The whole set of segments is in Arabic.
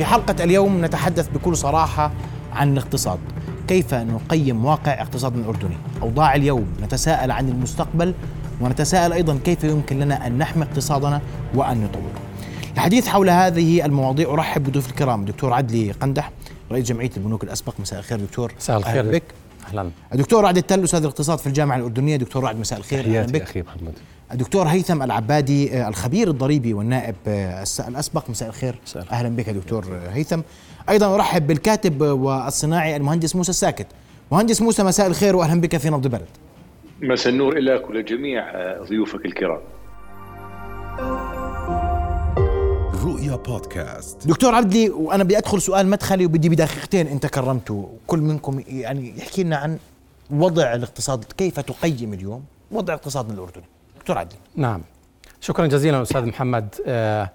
في حلقة اليوم نتحدث بكل صراحة عن الاقتصاد. كيف نقيم واقع اقتصادنا الأردني أوضاع اليوم نتساءل عن المستقبل ونتساءل أيضا كيف يمكن لنا أن نحمي اقتصادنا وأن نطوره. الحديث حول هذه المواضيع أرحب بضيوف الكرام دكتور عدلي قندح رئيس جمعية البنوك الأسبق. مساء الخير دكتور. مساء الخير. بك. أهلا. الدكتور رعد التل أستاذ الاقتصاد في الجامعة الأردنية. دكتور رعد مساء الخير. تحياتي بك. أخي محمد. الدكتور هيثم العبادي آه، الخبير الضريبي والنائب آه، الأسبق. مساء الخير. مساء أهلا بك يا دكتور هيثم. أيضا أرحب بالكاتب والصناعي المهندس موسى الساكت. مهندس موسى مساء الخير واهلا بك في نبض بلد مساء النور لك ولجميع ضيوفك الكرام. رؤيا بودكاست. دكتور عبدلي وأنا بدي أدخل سؤال مدخلي وبدي بدقيقتين انت كرمته كل منكم يعني يحكي لنا عن وضع الاقتصاد كيف تقيم اليوم وضع اقتصادنا الأردني؟ دكتور عبدلي نعم. شكرا جزيلا أستاذ محمد. آه،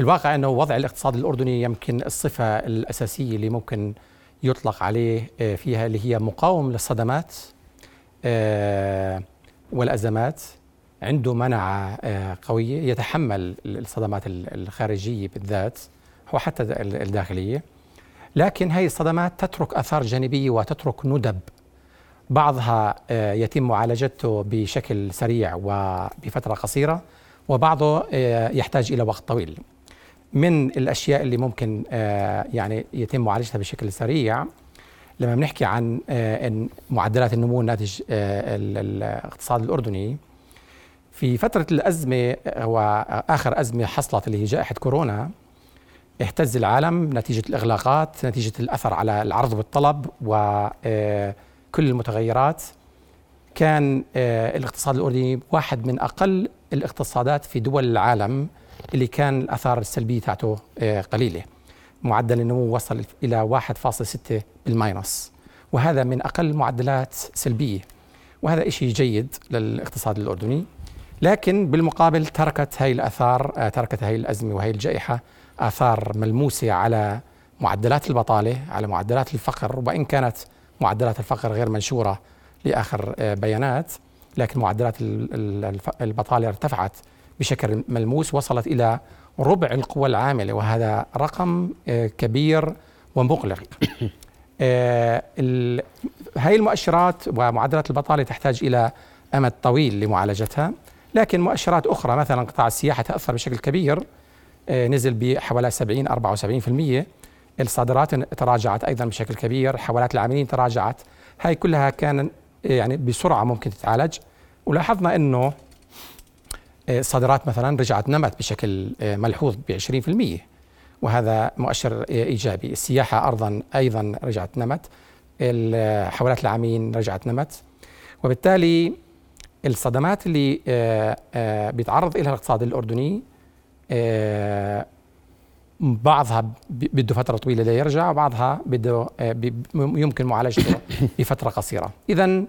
الواقع أنه وضع الاقتصاد الأردني يمكن الصفة الأساسية اللي ممكن يطلق عليه آه، فيها اللي هي مقاوم للصدمات آه، والأزمات عنده مناعه قوية يتحمل الصدمات الخارجية بالذات وحتى الداخلية. لكن هذه الصدمات تترك آثار جانبية وتترك ندب. بعضها يتم معالجته بشكل سريع وبفترة قصيرة وبعضه يحتاج إلى وقت طويل. من الأشياء اللي ممكن يعني يتم معالجتها بشكل سريع لما بنحكي عن معدلات النمو الناتج الاقتصاد الأردني في فترة الأزمة وآخر أزمة حصلت اللي هي جائحة كورونا اهتز العالم نتيجة الإغلاقات نتيجة الأثر على العرض والطلب وكل المتغيرات كان الاقتصاد الأردني واحد من أقل الاقتصادات في دول العالم اللي كان الأثار السلبية تاعته قليلة. معدل النمو وصل إلى 1.6 بالماينس. وهذا من أقل معدلات سلبية. وهذا إشي جيد للاقتصاد الأردني. لكن بالمقابل تركت هاي الآثار آه، تركت هاي الأزمة وهي الجائحة آثار ملموسة على معدلات البطالة على معدلات الفقر. وإن كانت معدلات الفقر غير منشورة لآخر آه، بيانات لكن معدلات البطالة ارتفعت بشكل ملموس وصلت إلى ربع القوى العاملة وهذا رقم آه، كبير ومقلق. هاي المؤشرات ومعدلات البطالة تحتاج إلى أمد طويل لمعالجتها لكن مؤشرات أخرى مثلا قطاع السياحة تأثر بشكل كبير آه، نزل بحوالي 70 74% الصادرات تراجعت أيضا بشكل كبير حوالات العاملين تراجعت. هاي كلها كان يعني بسرعة ممكن تتعالج. ولاحظنا أنه آه، الصادرات مثلا رجعت نمت بشكل آه، ملحوظ ب 20% وهذا مؤشر إيجابي، السياحة ارضا أيضا رجعت نمت، حوالات العاملين رجعت نمت، وبالتالي الصدمات اللي آه، آه، بيتعرض لها الاقتصاد الأردني آه، بعضها بده فترة طويلة ليرجع وبعضها بده يمكن معالجته بفترة قصيرة. اذا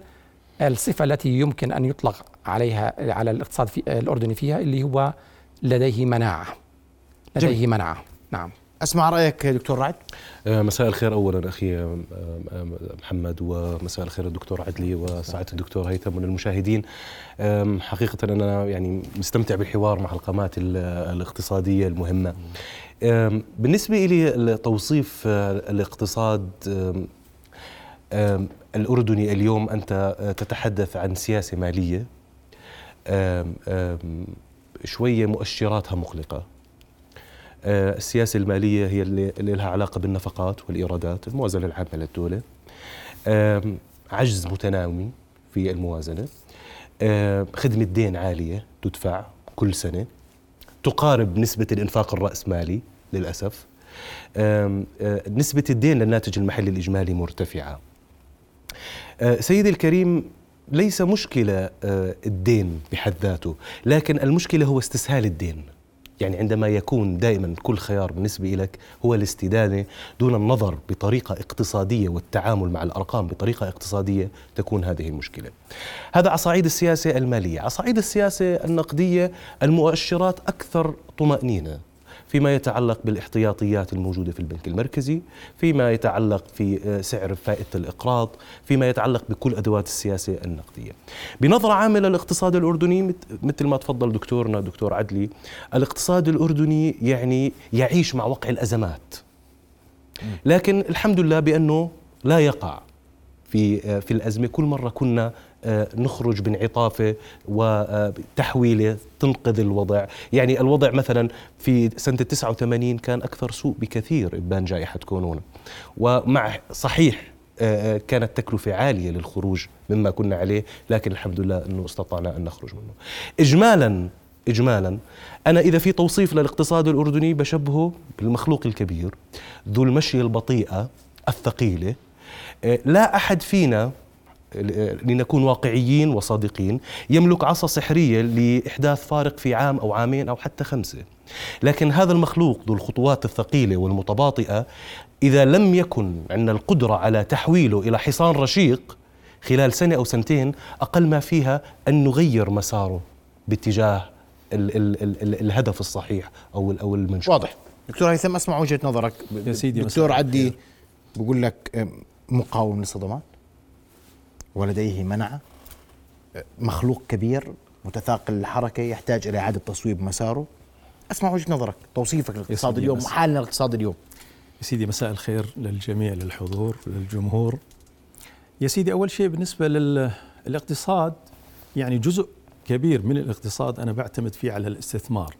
الصفة التي يمكن أن يطلق عليها على الاقتصاد في الأردني فيها اللي هو لديه مناعة. لديه جميل. مناعة. نعم. أسمع رأيك دكتور رعد. آه، مساء الخير اولا أخي آه، آه، محمد ومساء الخير الدكتور عدلي وسعادة الدكتور هيثم وللمشاهدين حقيقة أنا يعني مستمتع بالحوار مع القامات الاقتصادية المهمة. بالنسبة لي توصيف الاقتصاد الأردني اليوم أنت تتحدث عن سياسة مالية شوية مؤشراتها مقلقة. آه، السياسة المالية هي اللي لها علاقة بالنفقات والإيرادات الموازنة العامة للدولة. عجز متنامي في الموازنة. خدمة دين عالية تدفع كل سنة. تقارب نسبة الإنفاق الرأسمالي للأسف. آه، نسبة الدين للناتج المحلي الإجمالي مرتفعة. آه، سيدي الكريم ليس مشكلة الدين بحد ذاته لكن المشكلة هو استسهال الدين. يعني عندما يكون دائما كل خيار بالنسبة لك هو الاستدانة دون النظر بطريقة اقتصادية والتعامل مع الأرقام بطريقة اقتصادية تكون هذه المشكلة. هذا على صعيد السياسة المالية. على صعيد السياسة النقدية المؤشرات أكثر طمأنينة. فيما يتعلق بالاحتياطيات الموجودة في البنك المركزي، فيما يتعلق في آه، سعر فائدة الإقراض، فيما يتعلق بكل أدوات السياسة النقدية. بنظرة عامة للاقتصاد الأردني مثل ما تفضل دكتورنا دكتور عدلي، الاقتصاد الأردني يعني يعيش مع وقع الأزمات. لكن الحمد لله بأنه لا يقع في آه، في الأزمة كل مرة كنا آه، نخرج بانعطافه وتحويله تنقذ الوضع. يعني الوضع مثلا في سنة 89 كان أكثر سوء بكثير إبان جائحة كورونا. ومع صحيح آه، آه، كانت تكلفة عالية للخروج مما كنا عليه لكن الحمد لله أنه استطعنا أن نخرج منه. إجمالا إجمالا أنا إذا في توصيف للاقتصاد الأردني بشبهه بالمخلوق الكبير ذو المشي البطيئة الثقيلة لا أحد فينا لنكون واقعيين وصادقين. يملك عصا سحرية لإحداث فارق في عام أو عامين أو حتى خمسة. لكن هذا المخلوق ذو الخطوات الثقيلة والمتباطئة إذا لم يكن عندنا القدرة على تحويله إلى حصان رشيق خلال سنة أو سنتين أقل ما فيها أن نغير مساره باتجاه ال ال ال ال الهدف الصحيح أو أو المنشور واضح. دكتور هيثم أسمع وجهة نظرك. يا سيدي دكتور عدي بقول لك مقاوم للصدمات؟ ولديه منع. أه، مخلوق كبير متثاقل الحركة يحتاج إلى إعادة تصويب مساره. أسمع وجهة نظرك توصيفك للاقتصاد اليوم بس. وحالنا الاقتصادي اليوم. يا سيدي مساء الخير للجميع للحضور للجمهور. يا سيدي أول شيء بالنسبة للاقتصاد يعني جزء كبير من الاقتصاد أنا بعتمد فيه على الاستثمار.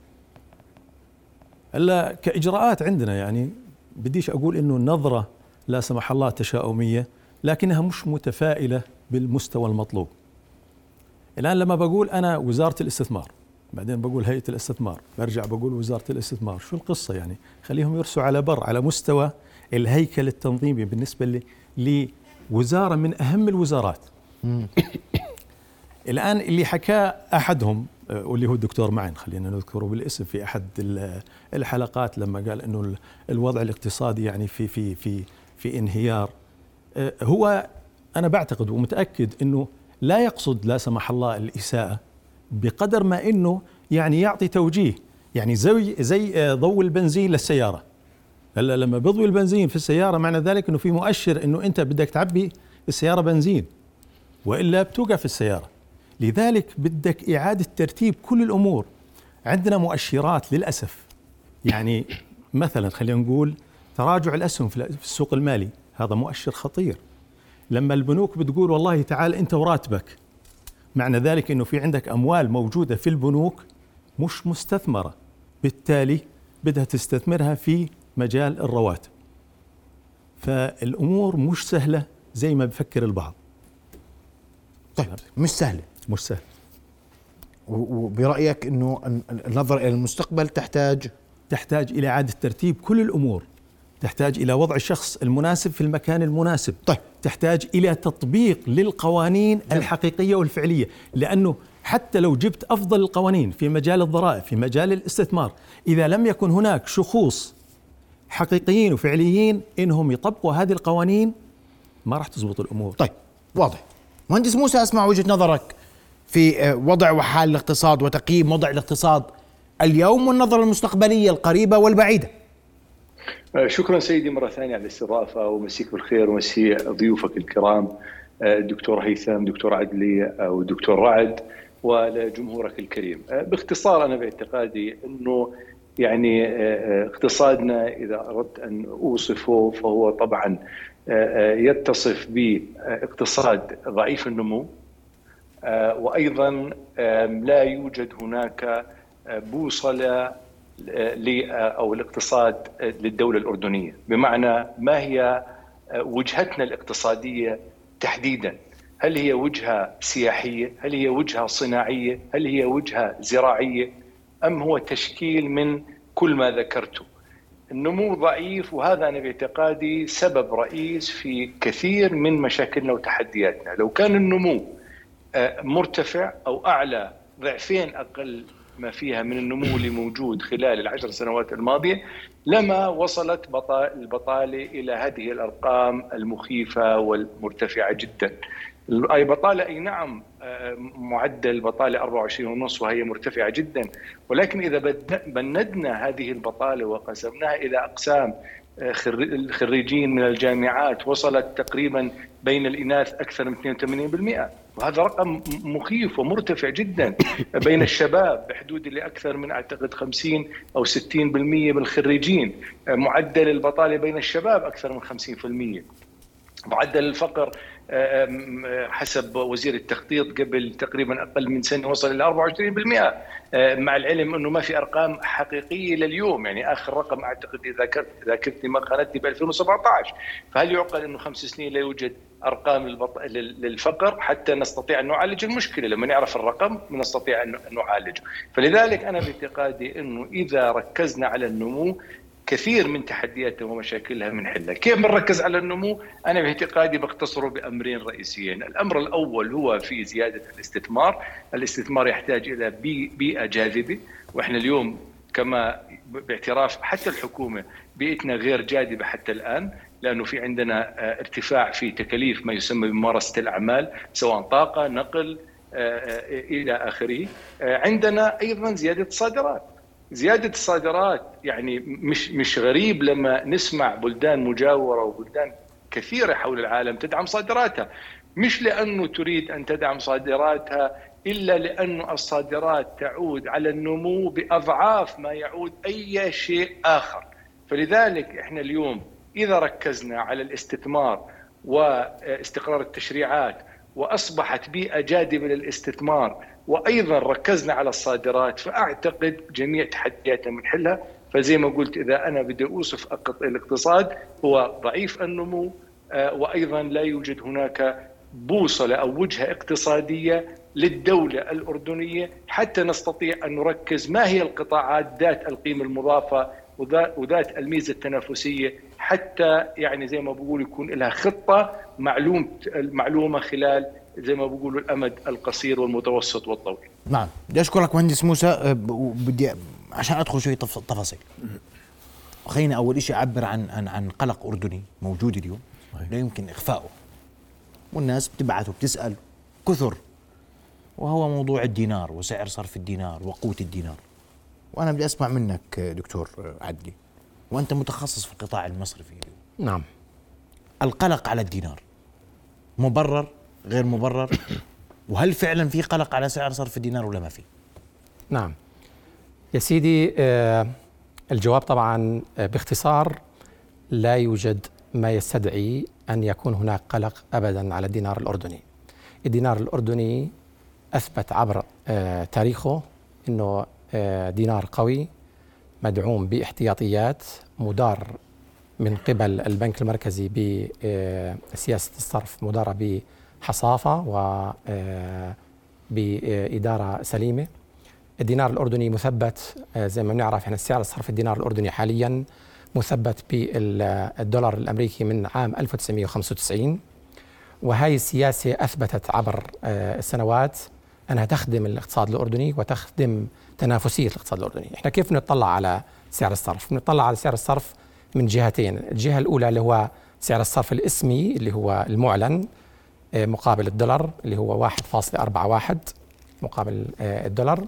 إلا كإجراءات عندنا يعني بديش أقول إنه النظرة لا سمح الله تشاؤمية لكنها مش متفائلة بالمستوى المطلوب. الآن لما بقول أنا وزارة الاستثمار بعدين بقول هيئة الاستثمار برجع بقول وزارة الاستثمار شو القصة يعني؟ خليهم يرسوا على بر على مستوى الهيكل التنظيمي بالنسبة لوزارة من أهم الوزارات. الآن اللي حكاه أحدهم آه، واللي هو الدكتور معن خلينا نذكره بالاسم في أحد ال- الحلقات لما قال ال- الوضع الاقتصادي يعني في في في في انهيار آه، هو أنا بعتقد ومتأكد أنه لا يقصد لا سمح الله الإساءة بقدر ما أنه يعني يعطي توجيه. يعني زي زي آه، ضوء البنزين للسيارة. هلا لما بضوي البنزين في السيارة معنى ذلك أنه في مؤشر أنه أنت بدك تعبي السيارة بنزين وإلا بتوقف السيارة. لذلك بدك إعادة ترتيب كل الأمور. عندنا مؤشرات للأسف. يعني مثلا خلينا نقول تراجع الأسهم في في السوق المالي. هذا مؤشر خطير. لما البنوك بتقول والله تعال انت وراتبك معنى ذلك إنه في عندك أموال موجودة في البنوك مش مستثمرة بالتالي بدها تستثمرها في مجال الرواتب. فالأمور مش سهلة زي ما بفكر البعض. طيب مش سهلة. مش سهل و- وبرأيك إنه ال- النظره إلى المستقبل تحتاج؟ تحتاج إلى إعادة ترتيب كل الأمور تحتاج إلى وضع الشخص المناسب في المكان المناسب. طيب. تحتاج إلى تطبيق للقوانين الحقيقية والفعلية. لأنه حتى لو جبت أفضل القوانين في مجال الضرائب في مجال الاستثمار إذا لم يكن هناك شخوص حقيقيين وفعليين إنهم يطبقوا هذه القوانين ما راح تزبط الأمور. طيب واضح. مهندس موسى أسمع وجهة نظرك في آه، وضع وحال الاقتصاد وتقييم وضع الاقتصاد اليوم والنظرة المستقبلية القريبة والبعيدة. شكرا سيدي مرة ثانية على الاستضافة ومسيك بالخير ومسي ضيوفك الكرام آه، الدكتور هيثم دكتور عدلي آه، والدكتور رعد ولجمهورك الكريم. آه، باختصار أنا باعتقادي أنه يعني آه، آه، اقتصادنا إذا أردت أن أوصفه فهو طبعا آه، آه، يتصف باقتصاد ضعيف النمو آه، وأيضا لا يوجد هناك آه، بوصلة آه، آه، أو الاقتصاد للدولة الأردنية، بمعنى ما هي وجهتنا الاقتصادية تحديدا؟ هل هي وجهة سياحية؟ هل هي وجهة صناعية؟ هل هي وجهة زراعية؟ أم هو تشكيل من كل ما ذكرته؟ النمو ضعيف وهذا أنا باعتقادي سبب رئيس في كثير من مشاكلنا وتحدياتنا، لو كان النمو مرتفع أو أعلى ضعفين أقل ما فيها من النمو اللي موجود خلال العشر سنوات الماضية لما وصلت بطا- البطالة إلى هذه الأرقام المخيفة والمرتفعة جدا. أي بطالة؟ أي نعم آه، معدل بطالة 24 ونص وهي مرتفعة جدا. ولكن بد- بندنا هذه البطالة وقسمناها إلى أقسام الخريجين من الجامعات وصلت تقريبا بين الإناث أكثر من 82% وهذا رقم مخيف ومرتفع جدا. بين الشباب بحدود اللي أكثر من أعتقد 50 أو 60% من الخريجين. معدل البطالة بين الشباب أكثر من 50% معدل الفقر حسب وزير التخطيط قبل تقريبا أقل من سنة وصل إلى 24% مع العلم أنه ما في أرقام حقيقية لليوم يعني آخر رقم أعتقد إذا ذاكرتني ما خانتني ب 2017 فهل يعقل أنه خمس سنين لا يوجد أرقام للفقر؟ حتى نستطيع أن نعالج المشكلة. لما نعرف الرقم نستطيع أن نعالجه. فلذلك أنا باعتقادي أنه إذا ركزنا على النمو كثير من تحدياتها ومشاكلها بنحلها كيف بنركز على النمو؟ أنا باعتقادي بختصره بأمرين رئيسيين. الأمر الأول هو في زيادة الاستثمار. الاستثمار يحتاج إلى بيئة جاذبة وإحنا اليوم كما باعتراف حتى الحكومة بيئتنا غير جاذبة حتى الآن لأنه في عندنا ارتفاع في تكاليف ما يسمى بممارسة الأعمال سواء طاقة نقل إلى آخره. عندنا أيضا زيادة الصادرات زيادة الصادرات يعني مش مش غريب لما نسمع بلدان مجاورة وبلدان كثيرة حول العالم تدعم صادراتها. مش لأنه تريد أن تدعم صادراتها إلا لأنه الصادرات تعود على النمو بأضعاف ما يعود أي شيء آخر. فلذلك إحنا اليوم إذا ركزنا على الاستثمار واستقرار التشريعات وأصبحت بيئة جاذبه للاستثمار وأيضا ركزنا على الصادرات فأعتقد جميع تحدياتنا بنحلها فزي ما قلت إذا أنا بدي أوصف الاقتصاد هو ضعيف النمو وأيضا لا يوجد هناك بوصلة أو وجهة اقتصادية للدولة الأردنية حتى نستطيع أن نركز ما هي القطاعات ذات القيمة المضافة وذات الميزة التنافسية حتى يعني زي ما بقول يكون لها خطة معلوم معلومة خلال زي ما بقولوا الأمد القصير والمتوسط والطويل. نعم، بدي أشكرك مهندس موسى وبدي عشان أدخل شوية تفاصيل. خلينا أول شيء أعبر عن عن عن قلق أردني موجود اليوم لا يمكن اخفائه. والناس بتبعث وبتسأل كثر وهو موضوع الدينار وسعر صرف الدينار وقوه الدينار. وأنا بدي أسمع منك دكتور عدلي وأنت متخصص في القطاع المصرفي. نعم. القلق على الدينار مبرر غير مبرر وهل فعلا في قلق على سعر صرف الدينار ولا ما في نعم يا سيدي آه الجواب طبعا آه باختصار لا يوجد ما يستدعي أن يكون هناك قلق ابدا على الدينار الأردني الدينار الأردني أثبت عبر آه تاريخه إنه دينار قوي مدعوم باحتياطيات مدار من قبل البنك المركزي بسياسه الصرف مدارة حصافة و بإدارة سليمة. الدينار الأردني مثبت زي ما بنعرف إحنا سعر صرف الدينار الأردني حاليا مثبت بالدولار الأمريكي من عام 1995 وهي السياسة أثبتت عبر السنوات أنها تخدم الاقتصاد الأردني وتخدم تنافسية الاقتصاد الأردني. إحنا كيف نطلع على سعر الصرف؟ نطلع على سعر الصرف من جهتين. الجهة الأولى اللي هو سعر الصرف الإسمي اللي هو المعلن مقابل الدولار اللي هو 1.41 مقابل الدولار.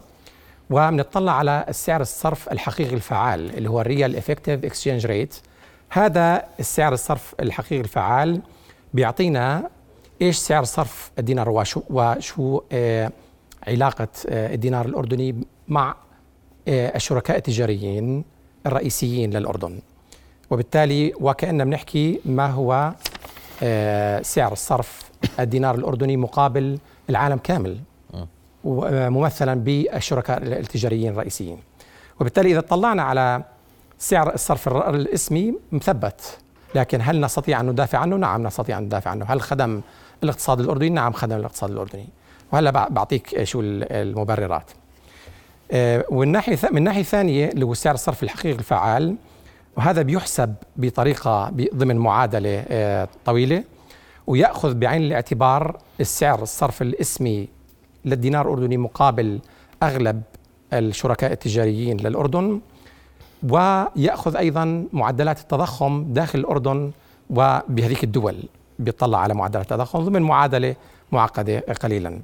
وبنطلع على السعر الصرف الحقيقي الفعال اللي هو ال real effective exchange rate هذا السعر الصرف الحقيقي الفعال بيعطينا إيش سعر صرف الدينار وشو وشو علاقة الدينار الأردني مع الشركاء التجاريين الرئيسيين للأردن. وبالتالي وكأننا بنحكي ما هو سعر الصرف الدينار الأردني مقابل العالم كامل ممثلا بالشركاء التجاريين الرئيسيين. وبالتالي إذا طلعنا على سعر الصرف الاسمي مثبت. لكن هل نستطيع أن ندافع عنه؟ نعم نستطيع أن ندافع عنه. هل خدم الاقتصاد الأردني؟ نعم خدم الاقتصاد الأردني. وهلا بعطيك شو المبررات. والناحية من ناحية ثانية اللي هو سعر الصرف الحقيقي الفعال وهذا بيحسب بطريقة ضمن معادلة طويلة ويأخذ بعين الاعتبار السعر الصرف الاسمي للدينار الأردني مقابل أغلب الشركاء التجاريين للأردن ويأخذ أيضا معدلات التضخم داخل الأردن وبهذيك الدول بيطلع على معدلات التضخم ضمن معادلة معقدة قليلا.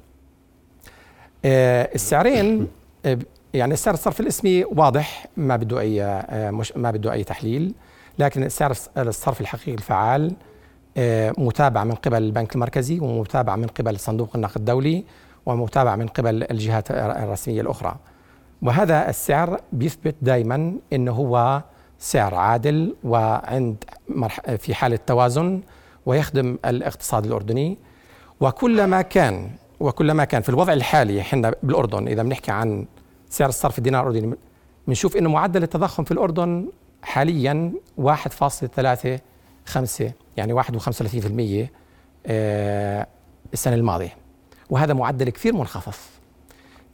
السعرين يعني سعر الصرف الاسمي واضح ما بده أي مش ما بده أي تحليل لكن سعر الصرف الحقيقي الفعال آه، متابعة من قبل البنك المركزي ومتابعة من قبل صندوق النقد الدولي ومتابعة من قبل الجهات الرسمية الأخرى. وهذا السعر بيثبت دائما أنه هو سعر عادل وعند في حالة توازن ويخدم الاقتصاد الأردني. وكلما كان وكلما كان في الوضع الحالي إحنا بالأردن إذا بنحكي عن سعر الصرف الدينار الأردني بنشوف أنه معدل التضخم في الأردن حاليا 1.3 5 يعني 1.35% آه، السنة الماضية. وهذا معدل كثير منخفض.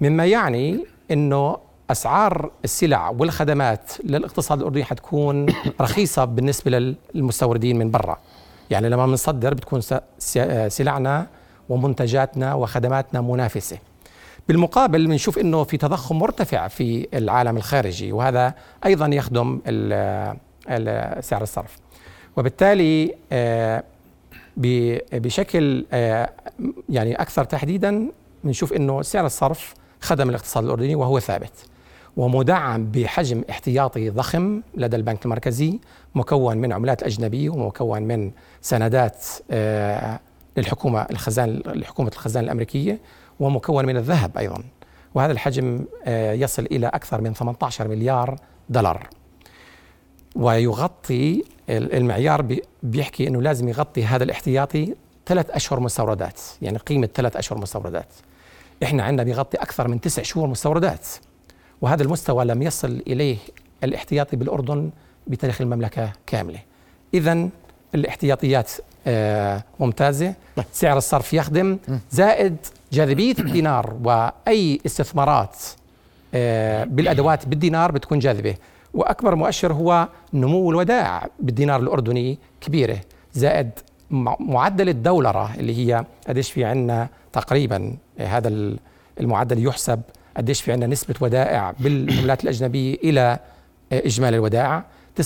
مما يعني أنه أسعار السلع والخدمات للاقتصاد الأردني حتكون رخيصة بالنسبة للمستوردين من برا. يعني لما بنصدر بتكون سلعنا ومنتجاتنا وخدماتنا منافسة. بالمقابل بنشوف إنه في تضخم مرتفع في العالم الخارجي وهذا أيضا يخدم سعر الصرف. وبالتالي آه، بشكل آه، يعني أكثر تحديدا بنشوف إنه سعر الصرف خدم الاقتصاد الأردني وهو ثابت ومدعم بحجم احتياطي ضخم لدى البنك المركزي مكون من عملات اجنبيه ومكون من سندات آه، للحكومة الخزان لحكومة الخزان الأمريكية ومكون من الذهب أيضا. وهذا الحجم يصل إلى أكثر من 18 مليار دولار. ويغطي المعيار بيحكي إنه لازم يغطي هذا الاحتياطي ثلاث أشهر مستوردات يعني قيمة ثلاث أشهر مستوردات. إحنا عندنا بيغطي أكثر من تسع شهور مستوردات. وهذا المستوى لم يصل إليه الاحتياطي بالأردن بتاريخ المملكة كاملة. اذا الاحتياطيات آه ممتازة. سعر الصرف يخدم. زائد جاذبية الدينار وأي استثمارات آه بالأدوات بالدينار بتكون جاذبة. وأكبر مؤشر هو نمو الودائع بالدينار الأردني كبيرة زائد معدل الدولره اللي هي قديش في عندنا تقريبا هذا المعدل يحسب قديش في عندنا نسبة ودائع بالعملات الأجنبية إلى إجمالي الودائع. 19%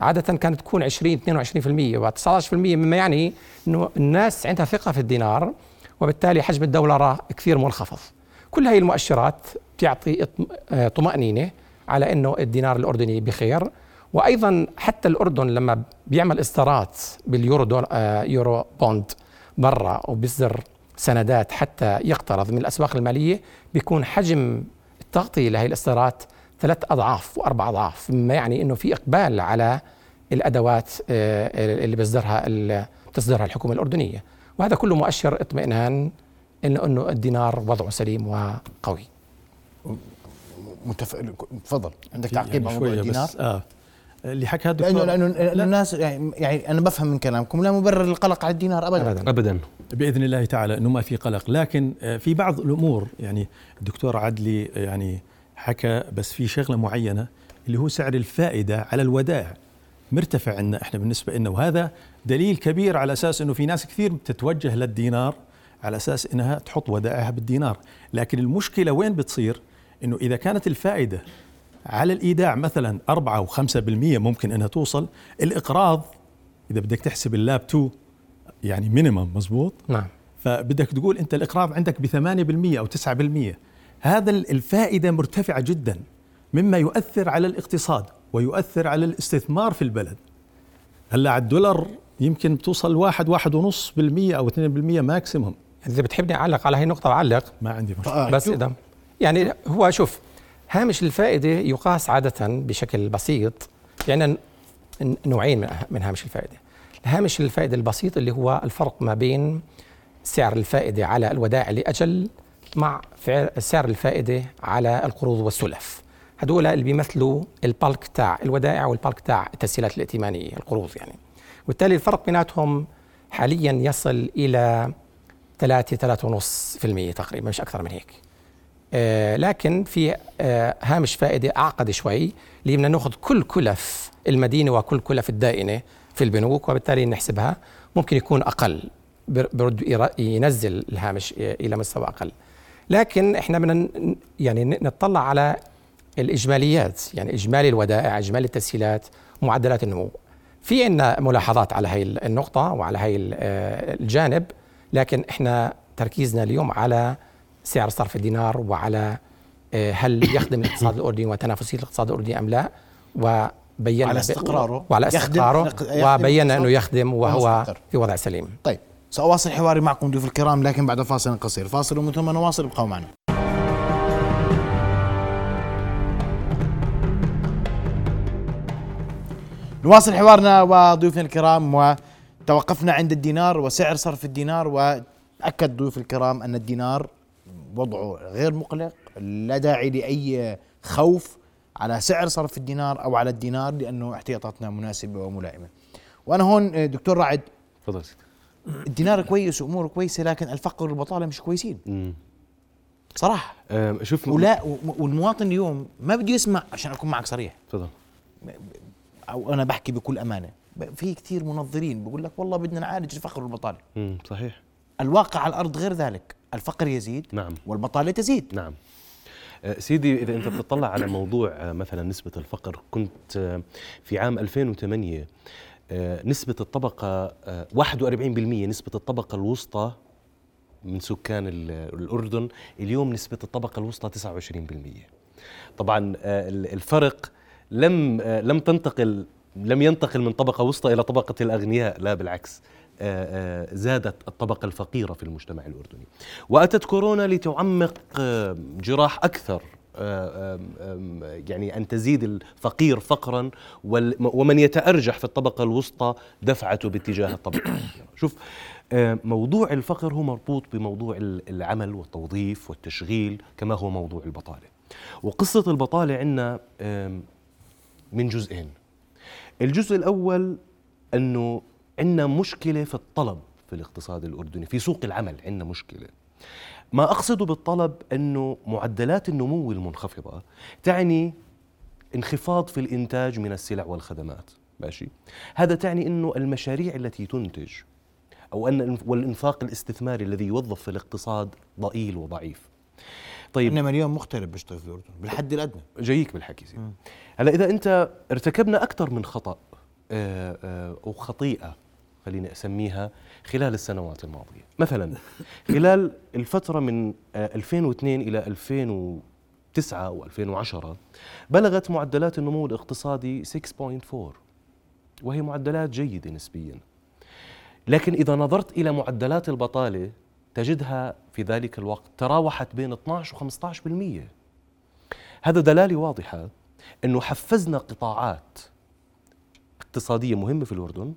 عادة كانت تكون 20 22% و19% مما يعني إنه الناس عندها ثقة في الدينار. وبالتالي حجم الدولار كثير منخفض. كل هذه المؤشرات بتعطي طمأنينة على إنه الدينار الأردني بخير وأيضا حتى الأردن لما بيعمل اصدارات باليورو دول آه يورو بوند برا وبيصدر سندات حتى يقترض من الأسواق المالية بيكون حجم التغطية لهي الاصدارات ثلاث أضعاف وأربع أضعاف مما يعني إنه في إقبال على الأدوات آه اللي بيصدرها بتصدرها الحكومة الأردنية وهذا كله مؤشر اطمئنان انه إنه الدينار وضعه سليم وقوي. متف... تفضل. عندك تعقيب على موضوع الدينار بس آه. اللي حكى الدكتور لأنه لأنه الناس يعني, يعني أنا بفهم من كلامكم لا مبرر للقلق على الدينار ابدا. ابدا, أبداً. بإذن الله تعالى إنه ما في قلق. لكن آه، في بعض الأمور يعني الدكتور عدلي يعني حكى بس في شغلة معينة اللي هو سعر الفائدة على الودائع. مرتفع عندنا إحنا بالنسبة لنا وهذا دليل كبير على أساس إنه في ناس كثير بتتوجه للدينار على أساس إنها تحط ودائعها بالدينار. لكن المشكلة وين بتصير؟ إنه إذا كانت الفائدة على الإيداع مثلا 4 و5% ممكن إنها توصل الإقراض إذا بدك تحسب اللاب 2 يعني minimum مزبوط؟ نعم. فبدك تقول أنت الإقراض عندك ب 8% أو 9% هذا الفائدة مرتفعة جدا مما يؤثر على الاقتصاد ويؤثر على الاستثمار في البلد. هلأ على الدولار يمكن بتوصل واحد واحد ونص بالمية أو 2% ماكسيموم إذا بتحبني أعلق على هي النقطة أعلق. ما عندي مشكلة. آه بس إذا يعني هو شوف هامش الفائدة يقاس عادة بشكل بسيط يعني نوعين من هامش الفائدة. هامش الفائدة البسيط اللي هو الفرق ما بين سعر الفائدة على الودائع لأجل مع سعر الفائدة على القروض والسلف. هدول اللي بيمثلوا البالك تاع الودائع والبالك تاع التسهيلات الائتمانية القروض يعني. وبالتالي الفرق بيناتهم حاليا يصل إلى 3 3.5% تقريبا مش أكثر من هيك. آه، لكن في آه، هامش فائدة أعقد شوي اللي بدنا نأخذ كل كلف المدينة وكل كلف الدائنة في البنوك وبالتالي نحسبها ممكن يكون أقل برد ينزل الهامش إلى مستوى أقل. لكن إحنا بدنا يعني نطلع على الإجماليات يعني إجمالي الودائع إجمالي التسهيلات معدلات النمو. في عندنا ملاحظات على هاي النقطة وعلى هاي آه، الجانب لكن إحنا تركيزنا اليوم على سعر صرف الدينار وعلى آه، هل يخدم الاقتصاد الأردني وتنافسية الاقتصاد الأردني أم لا؟ بينا على استقراره. وعلى استقراره وبينا إنه يخدم وهو. في وضع سليم. طيب سأواصل حواري معكم ضيوف الكرام لكن بعد فاصل قصير. فاصل ومن ثم نواصل ابقوا معنا. نواصل حوارنا وضيوفنا الكرام وتوقفنا عند الدينار وسعر صرف الدينار وأكد ضيوف الكرام أن الدينار وضعه غير مقلق لا داعي لأي خوف على سعر صرف الدينار أو على الدينار لأنه احتياطاتنا مناسبة وملائمة. وأنا هون دكتور رعد تفضل الدينار كويس وأموره كويسه لكن الفقر والبطالة مش كويسين. مم. آم، شوف ولا والمواطن اليوم ما بده يسمع عشان أكون معك صريح. تفضل. أو أنا بحكي بكل أمانة. في كثير منظرين بقول لك والله بدنا نعالج الفقر والبطالة. صحيح. الواقع على الأرض غير ذلك. الفقر يزيد نعم. والبطالة تزيد. نعم. آه، سيدي إذا أنت بتطلع على موضوع آه، مثلا نسبة الفقر كنت آه، في عام 2008 آه، نسبة الطبقة آه، 41% نسبة الطبقة الوسطى من سكان ال- الأردن اليوم نسبة الطبقة الوسطى 29% طبعا ال- الفرق لم آه، لم تنتقل لم ينتقل من طبقة وسطى إلى طبقة الأغنياء. لا بالعكس. آه، آه، زادت الطبقة الفقيرة في المجتمع الأردني. وأتت كورونا لتعمق جراح أكثر يعني أن تزيد الفقير فقرا ومن يتأرجح في الطبقة الوسطى دفعته باتجاه الطبقة شوف موضوع الفقر هو مربوط بموضوع ال- العمل والتوظيف والتشغيل كما هو موضوع البطالة. وقصة البطالة عندنا من جزئين. الجزء الأول أنه عندنا مشكلة في الطلب في الاقتصاد الأردني في سوق العمل عندنا مشكلة. ما أقصده بالطلب أنه معدلات النمو المنخفضة تعني انخفاض في الإنتاج من السلع والخدمات ماشي؟ هذا تعني أنه المشاريع التي تنتج أو أن والإنفاق الاستثماري الذي يوظف في الاقتصاد ضئيل وضعيف. طيب. إنما اليوم مغترب بيشتغل في الاردن بالحد الأدنى. جايك بالحكي سيدي. هلا إذا أنت ارتكبنا أكثر من خطأ آه، آه، أو خطيئة خليني أسميها خلال السنوات الماضية. مثلا خلال الفترة من آه، 2002 إلى 2009 أو 2010 بلغت معدلات النمو الاقتصادي 6.4 وهي معدلات جيدة نسبيا. لكن إذا نظرت إلى معدلات البطالة تجدها في ذلك الوقت تراوحت بين 12 و 15% هذا دلالة واضحة أنه حفزنا قطاعات اقتصادية مهمة في الأردن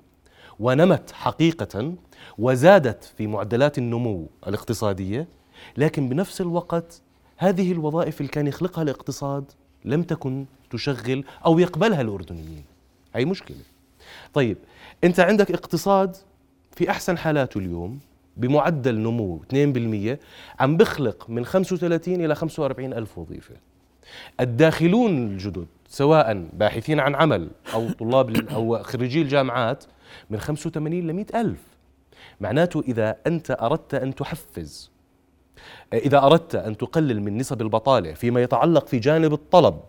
ونمت حقيقة وزادت في معدلات النمو الاقتصادية لكن بنفس الوقت هذه الوظائف اللي كان يخلقها الاقتصاد لم تكن تشغل أو يقبلها الأردنيين. هي مشكلة. طيب أنت عندك اقتصاد في أحسن حالاته اليوم. بمعدل نمو 2% عم بخلق من 35 إلى 45 ألف وظيفة. الداخلون الجدد سواء باحثين عن عمل أو طلاب أو خريجي الجامعات من 85 ل 100 ألف. معناته إذا أنت أردت أن تحفز إذا أردت أن تقلل من نسب البطالة فيما يتعلق في جانب الطلب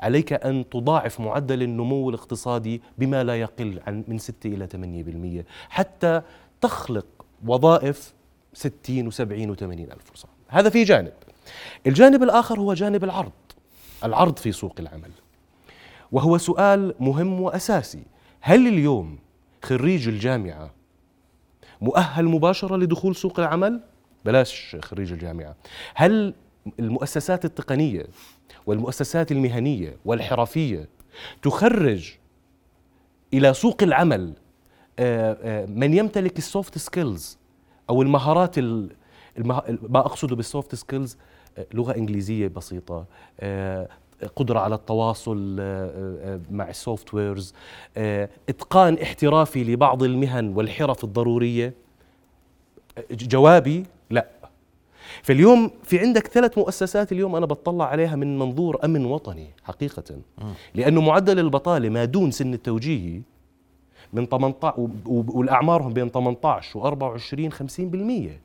عليك أن تضاعف معدل النمو الاقتصادي بما لا يقل عن من 6 إلى 8% حتى تخلق وظائف 60 و70 و80 ألف فرصة هذا في جانب. الجانب الآخر هو جانب العرض العرض في سوق العمل. وهو سؤال مهم وأساسي. هل اليوم خريج الجامعة مؤهل مباشرة لدخول سوق العمل؟ بلاش خريج الجامعة. هل المؤسسات التقنية والمؤسسات المهنية والحرفية تخرج إلى سوق العمل من يمتلك ال soft skills أو المهارات ال- المه... ما أقصده بال soft skills لغة إنجليزية بسيطة آه، قدرة على التواصل آه، آه، مع ال softwares آه، إتقان احترافي لبعض المهن والحرف الضرورية. جوابي لا. فاليوم في عندك ثلاث مؤسسات اليوم أنا بطلع عليها من منظور أمن وطني حقيقة. لأنه معدل البطالة ما دون سن التوجيهي من 18 و- و- والأعمارهم بين 18 و 24 50%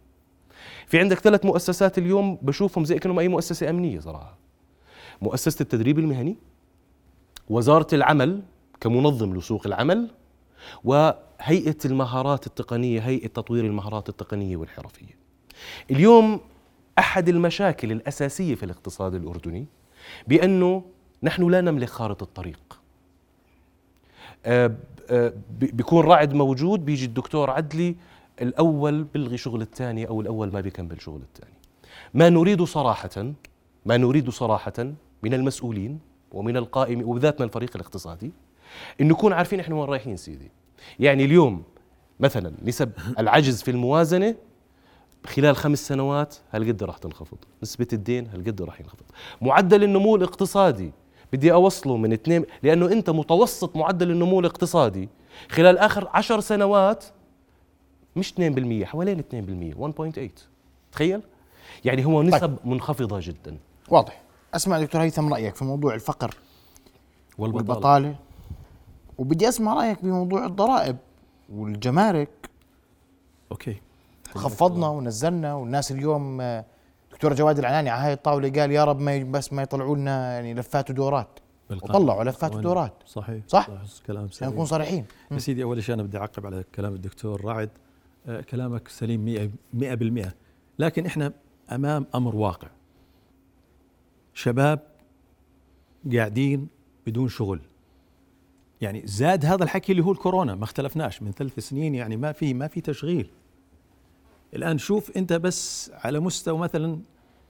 في عندك ثلاث مؤسسات اليوم بشوفهم زي كأنهم أي مؤسسة أمنية صراحة مؤسسة التدريب المهني وزارة العمل كمنظم لسوق العمل وهيئة المهارات التقنية هيئة تطوير المهارات التقنية والحرفية. اليوم أحد المشاكل الأساسية في الاقتصاد الأردني بأنه نحن لا نملك خارطة الطريق. آه، بيكون رعد موجود بيجي الدكتور عدلي الأول بلغي شغل الثاني أو الأول ما بيكمل شغل الثاني. ما نريد صراحة ما نريد صراحة من المسؤولين ومن القائم وبذات من الفريق الاقتصادي انه نكون عارفين إحنا وين رايحين سيدي. يعني اليوم مثلا نسب العجز في الموازنة خلال خمس سنوات هالقد راح تنخفض نسبة الدين هالقد راح ينخفض. معدل النمو الاقتصادي بدي أوصله من اثنين لأنه أنت متوسط معدل النمو الاقتصادي. خلال آخر عشر سنوات مش 2% حوالين 2% 1.8 تخيل؟ يعني هو نسب طيب. منخفضة جدا. واضح. أسمع دكتور هيثم رأيك في موضوع الفقر والبطالة. والبطالة. وبدي أسمع رأيك بموضوع الضرائب والجمارك. أوكي. خفضنا ونزلنا والناس اليوم آه، دكتور جواد العناني على هاي الطاولة قال يا رب ما بس ما يطلعوا لنا يعني لفات ودورات. وطلعوا لفات ودورات صحيح. صح؟ كلام عشان نكون سليم صريحين. يا سيدي أول شيء أنا بدي أعقب على كلام الدكتور رعد آه، كلامك سليم 100% 100% لكن إحنا أمام أمر واقع. شباب قاعدين بدون شغل. يعني زاد هذا الحكي اللي هو الكورونا ما اختلفناش. من ثلاث سنين يعني ما في ما في تشغيل. الآن شوف أنت بس على مستوى مثلا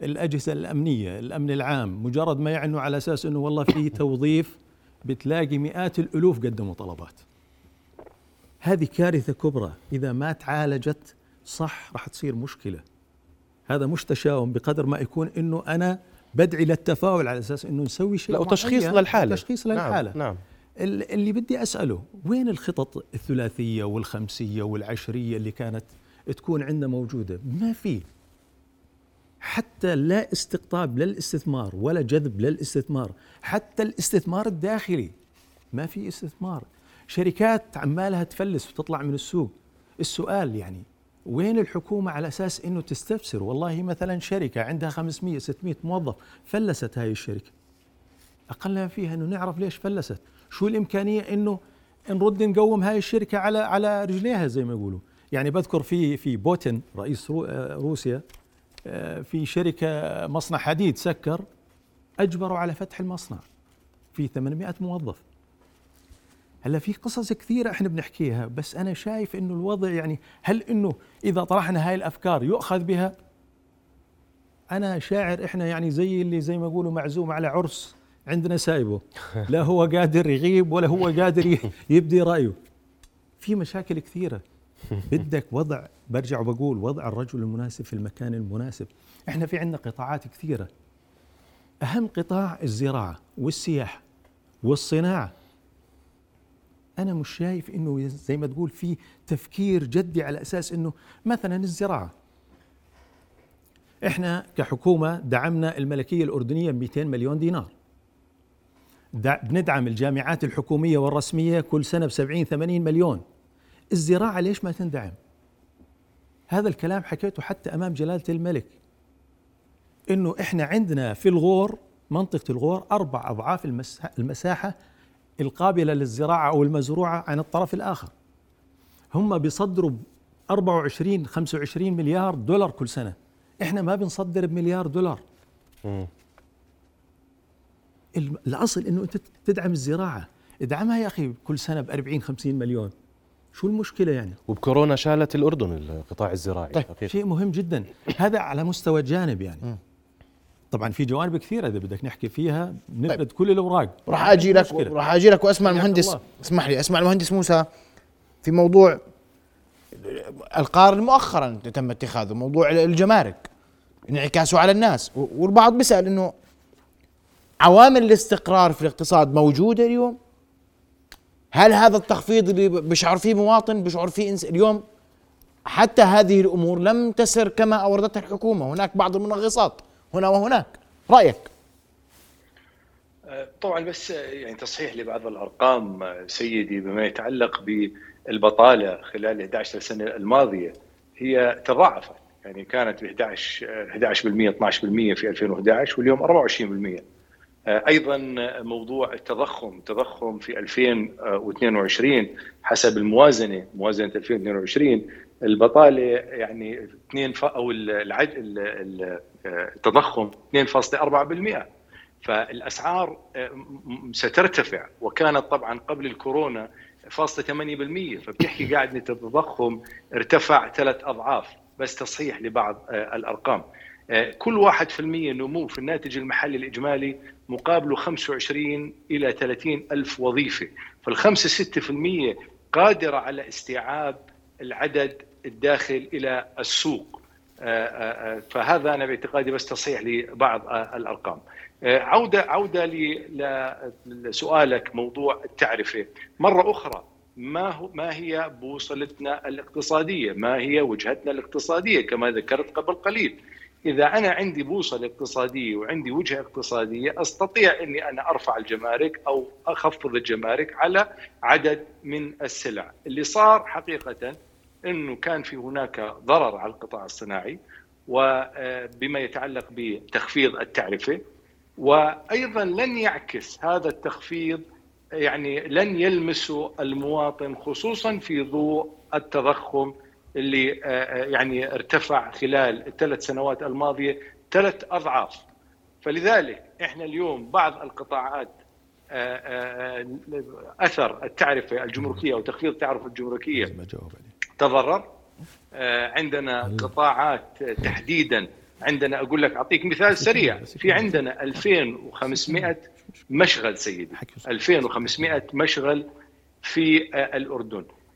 الأجهزة الأمنية الأمن العام مجرد ما يعنوا على أساس إنه والله في توظيف بتلاقي مئات الألوف قدموا طلبات. هذه كارثة كبرى. إذا ما تعالجت صح راح تصير مشكلة. هذا مش تشاؤم بقدر ما يكون إنه أنا بدعي للتفاؤل على أساس إنه نسوي شيء لا وتشخيص. للحالة. تشخيص نعم، للحالة. نعم. ال- اللي بدي أسأله وين الخطط الثلاثية والخمسية والعشرية اللي كانت تكون عندنا موجودة. ما في. حتى لا استقطاب للاستثمار ولا جذب للاستثمار حتى الاستثمار الداخلي. ما في استثمار. شركات عمالها تفلس وتطلع من السوق. السؤال يعني وين الحكومة على أساس أنه تستفسر؟ والله مثلا شركة عندها 500 600 موظف فلست هاي الشركة. أقل ما فيها أنه نعرف ليش فلست. شو الإمكانية أنه نرد نقوم هاي الشركة على على رجليها زي ما يقولوا؟ يعني بذكر في في بوتين رئيس رو- آه، روسيا آه، في شركة مصنع حديد سكر أجبروا على فتح المصنع في 800 موظف. هلا في قصص كثيرة إحنا بنحكيها بس أنا شايف إنه الوضع يعني هل إنه إذا طرحنا هاي الأفكار يؤخذ بها؟ أنا شاعر إحنا يعني زي اللي زي ما يقولوا معزوم على عرس عندنا سايبه. لا هو قادر يغيب ولا هو قادر يبدي رأيه. في مشاكل كثيرة. بدك وضع برجع وبقول وضع الرجل المناسب في المكان المناسب. إحنا في عندنا قطاعات كثيرة. أهم قطاع الزراعة والسياحة والصناعة. أنا مش شايف إنه زي ما تقول في تفكير جدي على أساس إنه مثلا الزراعة. إحنا كحكومة دعمنا الملكية الأردنية ب 200 مليون دينار. دع- بندعم الجامعات الحكومية والرسمية كل سنة ب 70 80 مليون. الزراعة ليش ما تندعم؟ هذا الكلام حكيته حتى أمام جلالة الملك إنه إحنا عندنا في الغور منطقة الغور أربع أضعاف المسا- المساحة القابلة للزراعة أو المزروعة عن الطرف الآخر. هم بيصدروا ب 24 25 مليار دولار كل سنة. إحنا ما بنصدر بمليار دولار. الأصل إنه أنت تدعم الزراعة. ادعمها يا أخي كل سنة ب 40 50 مليون. شو المشكلة يعني؟ وبكورونا شالت الأردن القطاع الزراعي طيب، حقيقة. شيء مهم جدا. هذا على مستوى جانب يعني. طبعا في جوانب كثيرة إذا بدك نحكي فيها بنفرد كل الأوراق. راح أجي لك. راح أجي لك وأسمع المهندس. الله. اسمح لي أسمع المهندس موسى في موضوع القرار مؤخرا تم اتخاذه موضوع الجمارك انعكاسه على الناس. والبعض بيسأل إنه عوامل الاستقرار في الاقتصاد موجودة اليوم؟ هل هذا التخفيض اللي ب- بيشعر فيه مواطن بيشعر فيه إنس اليوم حتى هذه الأمور لم تسر كما أوردتها الحكومة. هناك بعض المنغصات هنا وهناك. رأيك؟ طبعا بس يعني تصحيح لبعض الأرقام سيدي بما يتعلق بالبطالة خلال 11 سنة الماضية هي تضاعفت. يعني كانت ب 11 11% 12% في 2011 واليوم 24% أيضا موضوع التضخم التضخم في 2022 حسب الموازنة موازنة 2022 البطالة يعني 2 ف... أو العد... ال- ال- التضخم 2.4% فالأسعار م- سترتفع وكانت طبعا قبل الكورونا فبتحكي قاعد التضخم ارتفع ثلاث أضعاف بس تصحيح لبعض آه، الأرقام. آه، كل واحد في المية نمو في الناتج المحلي الإجمالي مقابله 25 إلى 30 ألف وظيفة فالخمسة ستة في المية قادرة على استيعاب العدد الداخل إلى السوق آه، فهذا أنا باعتقادي بس تصحيح لبعض الأرقام عودة عودة لسؤالك موضوع التعرفة مرة أخرى ما هو ما هي بوصلتنا الاقتصادية؟ ما هي وجهتنا الاقتصادية كما ذكرت قبل قليل؟ إذا أنا عندي بوصلة اقتصادية وعندي وجهة اقتصادية أستطيع إني أنا أرفع الجمارك أو أخفض الجمارك على عدد من السلع، اللي صار حقيقة إنه كان في هناك ضرر على القطاع الصناعي وبما يتعلق بتخفيض التعرفة. وأيضا لن يعكس هذا التخفيض يعني لن يلمسوا المواطن خصوصا في ضوء التضخم اللي آه، آه، يعني ارتفع خلال الثلاث سنوات الماضية ثلاث أضعاف. فلذلك إحنا اليوم بعض القطاعات آه، أثر التعرفة الجمركية أو تخفيض التعرفة الجمركية تضرر. عندنا قطاعات تحديدا عندنا أقول لك أعطيك مثال سريع. في عندنا 2500 مشغل سيدي. 2500 مشغل في آه،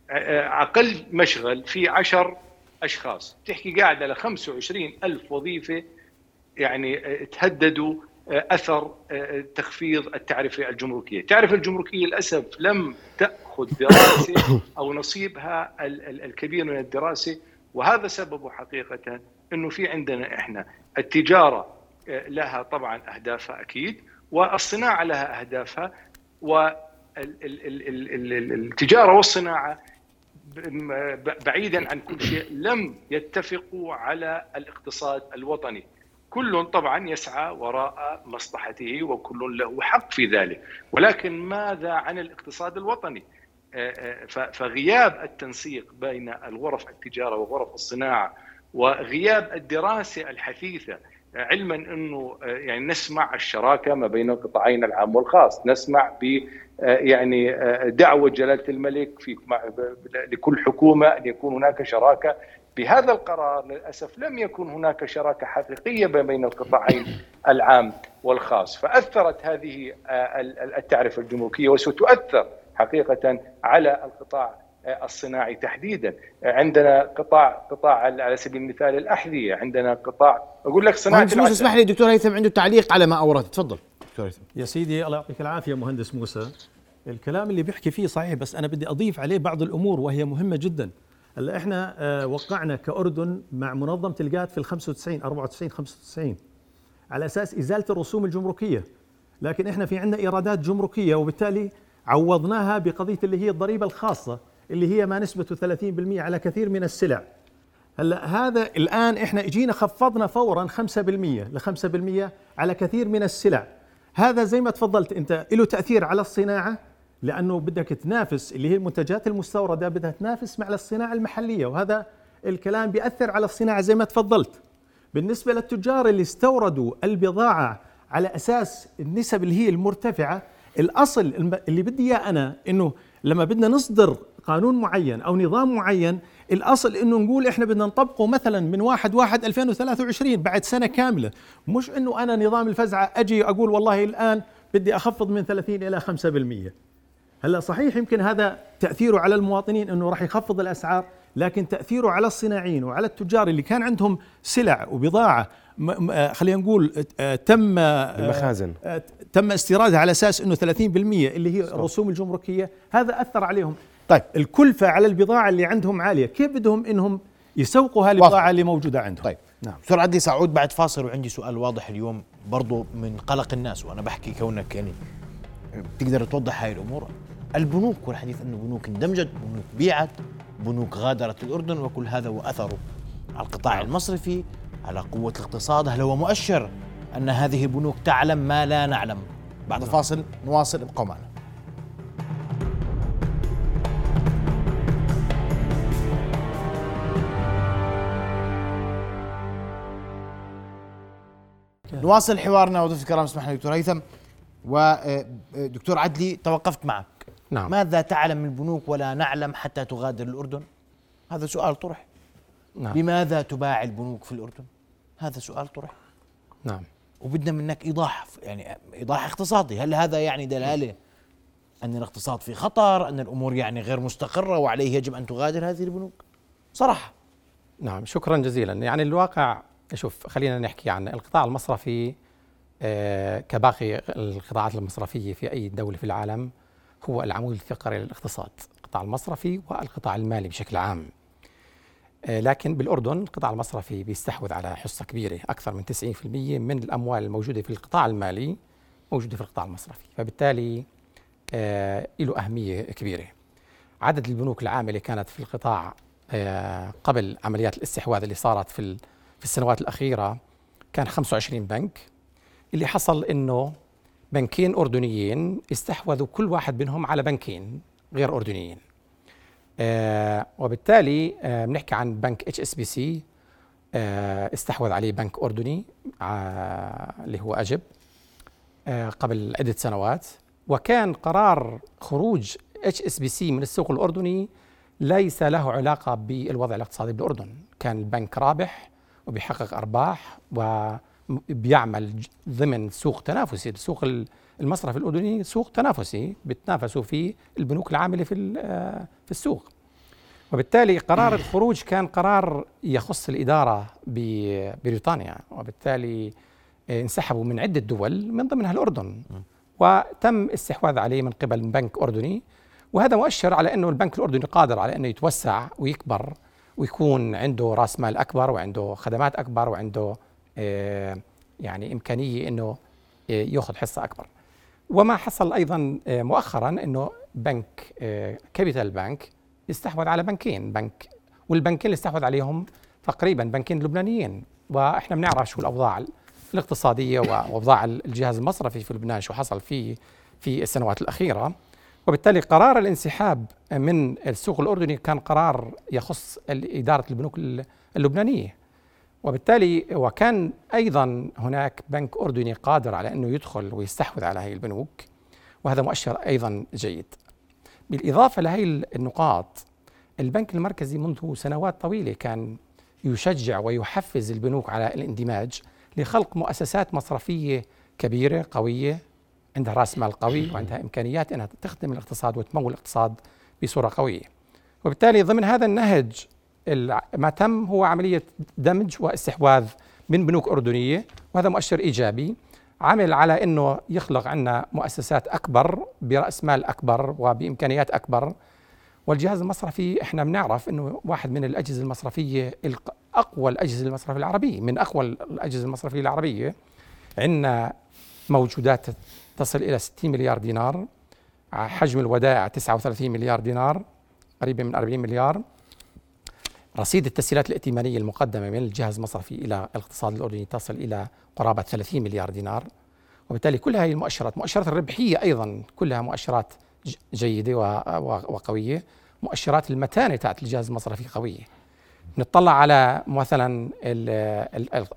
آه، آه، أقل مشغل في 10 أشخاص. تحكي قاعد على 25 ألف وظيفة يعني تهددوا أثر تخفيض التعرفة الجمركية. التعرفة الجمركية للأسف لم تأخذ دراسة أو نصيبها الكبير من الدراسة وهذا سببه حقيقة أنه في عندنا إحنا التجارة لها طبعا أهدافها أكيد والصناعة لها أهدافها والتجاره والصناعة بعيدا عن كل شيء لم يتفقوا على الاقتصاد الوطني. كل طبعا يسعى وراء مصلحته وكل له حق في ذلك. ولكن ماذا عن الاقتصاد الوطني؟ فغياب التنسيق بين الغرف التجارة وغرف الصناعة وغياب الدراسة الحثيثة علما انه آه، يعني نسمع الشراكة ما بين القطاعين العام والخاص، نسمع ب آه، يعني آه، دعوة جلالة الملك في لكل حكومة أن يكون هناك شراكة. بهذا القرار للأسف لم يكن هناك شراكة حقيقية بين القطاعين العام والخاص، فأثرت هذه التعرفة الجمركية وستؤثر حقيقة على القطاع الصناعي تحديدا. عندنا قطاع قطاع على سبيل المثال الأحذية عندنا قطاع أقول لك صناعة مهندس موسى اسمح لي دكتور هيثم عنده تعليق على ما اورد تفضل. دكتور هيثم. يا سيدي الله يعطيك العافية مهندس موسى. الكلام اللي بيحكي فيه صحيح بس أنا بدي أضيف عليه بعض الأمور وهي مهمة جدا. هلأ إحنا آه، وقعنا كأردن مع منظمة الجات في ال 95 94 95 على أساس إزالة الرسوم الجمركية. لكن إحنا في عندنا إيرادات جمركية وبالتالي عوضناها بقضية اللي هي الضريبة الخاصة. اللي هي ما نسبته 30% على كثير من السلع. هلا هذا الآن إحنا إجينا خفضنا فورا 5% ل 5% على كثير من السلع. هذا زي ما تفضلت أنت له تأثير على الصناعة؟ لأنه بدك تنافس اللي هي المنتجات المستوردة بدها تنافس مع الصناعة المحلية وهذا الكلام بيأثر على الصناعة زي ما تفضلت. بالنسبة للتجار اللي استوردوا البضاعة على أساس النسب اللي هي المرتفعة الأصل اللي بدي إياه أنا إنه لما بدنا نصدر قانون معين أو نظام معين الأصل إنه نقول إحنا بدنا نطبقه مثلا من 1 1 2023 بعد سنة كاملة. مش إنه أنا نظام الفزعة أجي أقول والله الآن بدي أخفض من 30 إلى 5% هلأ صحيح يمكن هذا تأثيره على المواطنين إنه راح يخفض الأسعار لكن تأثيره على الصناعيين وعلى التجار اللي كان عندهم سلع وبضاعة آه، خلينا نقول آه، تم آه، المخازن. تم استيرادها على أساس إنه 30% اللي هي الرسوم الجمركية هذا أثر عليهم. طيب الكلفة على البضاعة اللي عندهم عالية كيف بدهم إنهم يسوقوا هالبضاعه اللي موجودة عندهم؟ طيب نعم. دكتور عدلي سأعود بعد فاصل وعندي سؤال واضح اليوم برضو من قلق الناس وأنا بحكي كونك يعني تقدر توضح هاي الأمور. البنوك والحديث انه بنوك اندمجت بنوك بيعت بنوك غادرت الأردن وكل هذا وأثره على القطاع نعم. المصرفي على قوة الاقتصاد. هل هو مؤشر أن هذه البنوك تعلم ما لا نعلم؟ بعد نعم. فاصل نواصل ابقوا معنا. نواصل حوارنا وضيف الكرام اسمح لي دكتور هيثم. ودكتور عدلي توقفت معك. نعم. ماذا تعلم البنوك ولا نعلم حتى تغادر الأردن؟ هذا سؤال طرح. نعم. لماذا تباع البنوك في الأردن؟ هذا سؤال طرح. نعم. وبدنا منك إيضاح يعني إيضاح اقتصادي. هل هذا يعني دلالة أن الاقتصاد في خطر أن الأمور يعني غير مستقرة وعليه يجب أن تغادر هذه البنوك؟ صراحة. نعم شكرا جزيلا. يعني الواقع شوف خلينا نحكي عن القطاع المصرفي آه، كباقي القطاعات المصرفية في أي دولة في العالم هو العمود الفقري للاقتصاد القطاع المصرفي والقطاع المالي بشكل عام. آه، لكن بالأردن القطاع المصرفي بيستحوذ على حصة كبيرة أكثر من 90% من الأموال الموجودة في القطاع المالي موجودة في القطاع المصرفي فبالتالي آه، له أهمية كبيرة. عدد البنوك العاملة كانت في القطاع قبل عمليات الاستحواذ اللي صارت في في السنوات الأخيرة كان 25 بنك اللي حصل إنه بنكين أردنيين استحوذوا كل واحد منهم على بنكين غير أردنيين. آه وبالتالي آه بنحكي عن بنك HSBC استحوذ عليه بنك أردني آه اللي هو AJIB آه قبل عدة سنوات. وكان قرار خروج HSBC من السوق الأردني ليس له علاقة بالوضع الاقتصادي بالأردن. كان البنك رابح وبيحقق أرباح وبيعمل ضمن سوق تنافسي. السوق المصرف الأردني سوق تنافسي بتنافسوا فيه البنوك العاملة في في السوق. وبالتالي قرار الخروج كان قرار يخص الإدارة ببريطانيا وبالتالي انسحبوا من عدة دول من ضمنها الأردن. وتم استحواذ عليه من قبل بنك أردني. وهذا مؤشر على أنه البنك الأردني قادر على أنه يتوسع ويكبر. ويكون عنده راس مال أكبر وعنده خدمات أكبر وعنده آه، يعني إمكانية إنه آه، يأخذ حصة أكبر. وما حصل أيضا آه، مؤخرا إنه بنك كابيتال بنك استحوذ على بنكين. بنك والبنكين اللي استحوذ عليهم تقريبا بنكين لبنانيين. وإحنا بنعرف شو الأوضاع الاقتصادية وأوضاع الجهاز المصرفي في لبنان شو حصل فيه في السنوات الأخيرة. وبالتالي قرار الانسحاب من السوق الأردني كان قرار يخص إدارة البنوك اللبنانية. وبالتالي وكان أيضا هناك بنك أردني قادر على أنه يدخل ويستحوذ على هذه البنوك وهذا مؤشر أيضا جيد. بالإضافة لهي النقاط البنك المركزي منذ سنوات طويلة كان يشجع ويحفز البنوك على الاندماج لخلق مؤسسات مصرفية كبيرة قوية عندها راس مال قوي وعندها إمكانيات إنها تخدم الاقتصاد وتمول الاقتصاد بصورة قوية. وبالتالي ضمن هذا النهج ما تم هو عملية دمج واستحواذ من بنوك أردنية وهذا مؤشر إيجابي عمل على إنه يخلق عنا مؤسسات أكبر برأس مال أكبر وبإمكانيات أكبر والجهاز المصرفي إحنا بنعرف إنه واحد من الأجهزة المصرفية أقوى الأجهزة المصرفية العربية من أقوى الأجهزة المصرفية العربية عندنا موجودات تصل إلى 60 مليار دينار. حجم الودائع 39 مليار دينار قريبة من 40 مليار. رصيد التسهيلات الائتمانية المقدمة من الجهاز المصرفي إلى الاقتصاد الأردني تصل إلى قرابة 30 مليار دينار. وبالتالي كل هذه المؤشرات مؤشرات الربحية أيضا كلها مؤشرات جيدة وقوية. مؤشرات المتانة تاعت الجهاز المصرفي قوية. نطلع على مثلا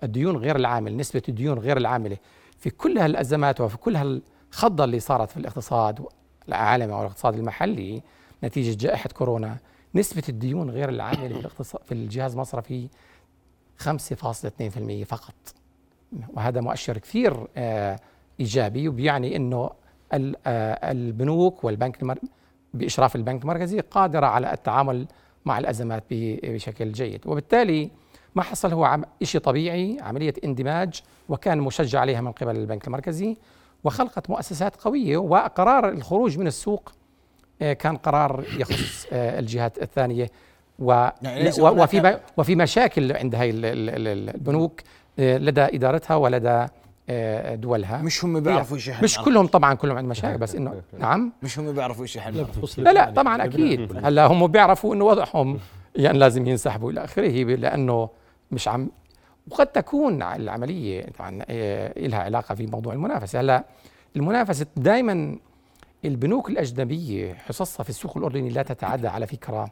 الديون غير العامل نسبة الديون غير العاملة. في كل هالأزمات وفي كل هالخضة اللي صارت في الاقتصاد العالمي والاقتصاد المحلي نتيجة جائحة كورونا نسبة الديون غير العاملة في الاقتصاد في الجهاز المصرفي 5.2% فقط. وهذا مؤشر كثير آه إيجابي وبيعني إنه آه البنوك والبنك بإشراف البنك المركزي قادرة على التعامل مع الأزمات بشكل جيد. وبالتالي ما حصل هو شيء طبيعي عملية اندماج وكان مشجع عليها من قبل البنك المركزي وخلقت مؤسسات قوية وقرار الخروج من السوق آه، كان قرار يخص آه، الجهات الثانية و يعني وفي وفي مشاكل عند هاي البنوك آه، لدى إدارتها ولدى دولها. مش هم بيعرفوا إيش مش كلهم طبعا كلهم عندهم مشاكل بس انه نعم. مش هم بيعرفوا إيش يحلوا لا لا طبعا أكيد. هلأ هم بيعرفوا إنه وضعهم يعني لازم ينسحبوا إلى آخره لأنه مش عم وقد تكون العملية طبعا آه، لها علاقة في موضوع المنافسة. هلأ المنافسة دائما البنوك الأجنبية حصصها في السوق الأردني لا تتعدى على فكرة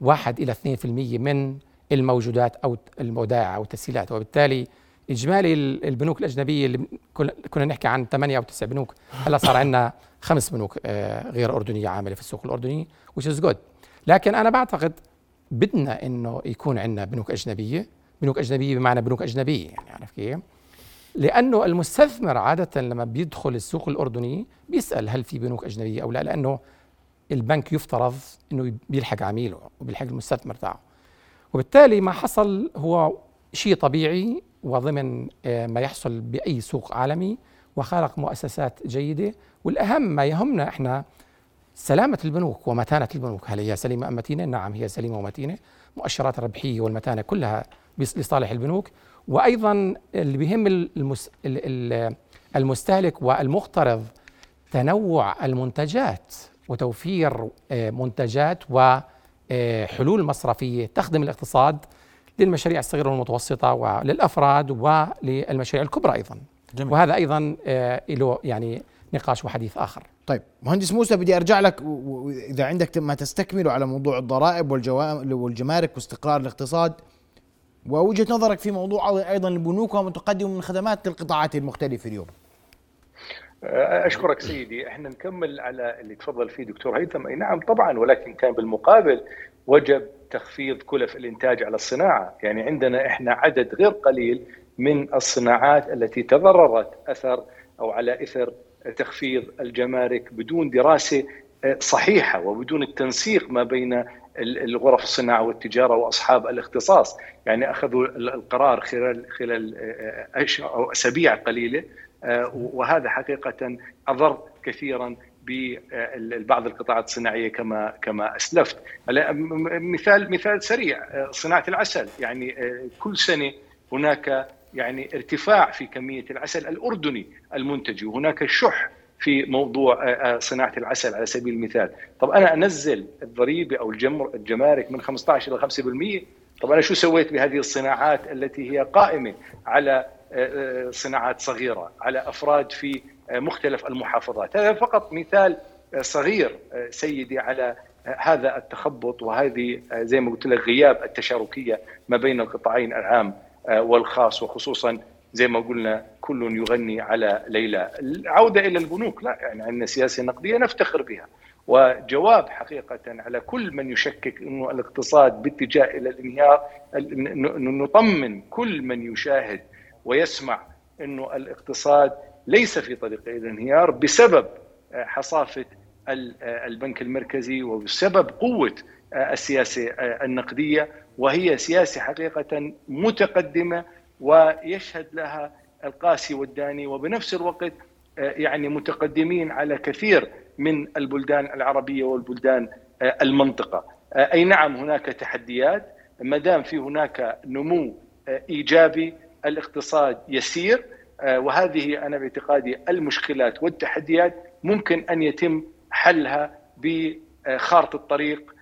واحد إلى 2% من الموجودات أو الودائع أو التسهيلات. وبالتالي إجمالي ال- البنوك الأجنبية اللي كنا- كنا نحكي عن ثمانية أو تسع بنوك هلأ صار عندنا خمس بنوك آه، غير أردنية عاملة في السوق الأردني which is good. لكن أنا بعتقد بدنا إنه يكون عندنا بنوك أجنبية بنوك أجنبية بمعنى بنوك أجنبية يعني عارف كيف؟ لأنه المستثمر عادة لما بيدخل السوق الأردني بيسأل هل في بنوك أجنبية أو لا لأنه البنك يفترض إنه بيلحق عميله وبيلحق المستثمر تاعه. وبالتالي ما حصل هو شيء طبيعي وضمن آه، ما يحصل بأي سوق عالمي وخلق مؤسسات جيدة. والأهم ما يهمنا إحنا سلامة البنوك ومتانة البنوك. هل هي سليمة أم متينة؟ نعم هي سليمة ومتينة. مؤشرات الربحيه والمتانة كلها لصالح البنوك. وأيضا اللي بيهم المس ال- ال- المستهلك والمقترض تنوع المنتجات وتوفير آه، منتجات وحلول مصرفية تخدم الاقتصاد للمشاريع الصغيرة والمتوسطة وللافراد وللمشاريع الكبرى أيضا. جميل. وهذا أيضا آه، له يعني نقاش وحديث آخر. طيب مهندس موسى بدي أرجع لك واذا عندك ما تستكمله على موضوع الضرائب والجوا- والجمارك واستقرار الاقتصاد. ووجهة نظرك في موضوع أيضا البنوك ومتقدم من خدمات القطاعات المختلفة اليوم. أشكرك سيدي. إحنا نكمل على اللي تفضل فيه دكتور هيثم. أي نعم طبعا ولكن كان بالمقابل وجب تخفيض كلف الإنتاج على الصناعة. يعني عندنا إحنا عدد غير قليل من الصناعات التي تضررت أثر أو على إثر تخفيض الجمارك بدون دراسة صحيحة وبدون التنسيق ما بين الغرف الصناعة والتجارة وأصحاب الاختصاص، يعني أخذوا القرار خلال خلال اشهر أو أسابيع قليلة وهذا حقيقة أضر كثيرا ببعض القطاعات الصناعية كما كما أسلفت. مثال مثال سريع صناعة العسل. يعني كل سنة هناك يعني ارتفاع في كمية العسل الأردني المنتج وهناك شح في موضوع صناعة العسل على سبيل المثال، طب أنا أنزل الضريبة أو الجمر الجمارك من 15 إلى 5%، طب أنا شو سويت بهذه الصناعات التي هي قائمة على صناعات صغيرة، على أفراد في مختلف المحافظات، هذا فقط مثال صغير سيدي على هذا التخبط وهذه زي ما قلت لك غياب التشاركية ما بين القطاعين العام والخاص وخصوصا زي ما قلنا كل يغني على ليلى. العودة إلى البنوك لا يعني عندنا سياسة نقدية نفتخر بها. وجواب حقيقة على كل من يشكك أنه الاقتصاد باتجاه إلى الانهيار نطمن كل من يشاهد ويسمع أنه الاقتصاد ليس في طريق إلى الانهيار بسبب حصافة البنك المركزي وبسبب قوة السياسة النقدية. وهي سياسة حقيقة متقدمة ويشهد لها القاسي والداني وبنفس الوقت يعني متقدمين على كثير من البلدان العربية والبلدان المنطقة. أي نعم هناك تحديات ما دام في هناك نمو إيجابي الاقتصاد يسير وهذه أنا باعتقادي المشكلات والتحديات ممكن أن يتم حلها بخارطه الطريق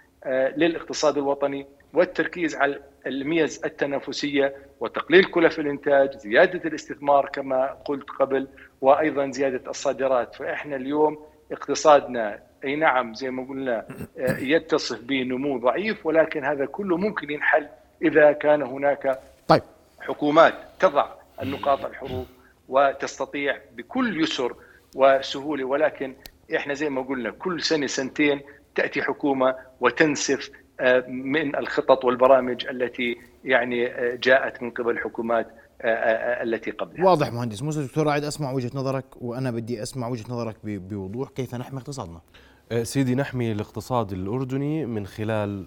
للاقتصاد الوطني والتركيز على الميز التنافسية وتقليل كلف الإنتاج، زيادة الاستثمار كما قلت قبل وأيضا زيادة الصادرات، فإحنا اليوم اقتصادنا أي نعم زي ما قلنا يتصف بنمو ضعيف ولكن هذا كله ممكن ينحل إذا كان هناك طيب. حكومات تضع النقاط الحروف وتستطيع بكل يسر وسهولة. ولكن إحنا زي ما قلنا كل سنة سنتين تأتي حكومة وتنسف من الخطط والبرامج التي يعني جاءت من قبل الحكومات التي قبلها. واضح مهندس. موسى دكتور رائد أسمع وجهة نظرك وأنا بدي أسمع وجهة نظرك بوضوح. كيف نحمي اقتصادنا؟ سيدي نحمي الاقتصاد الأردني من خلال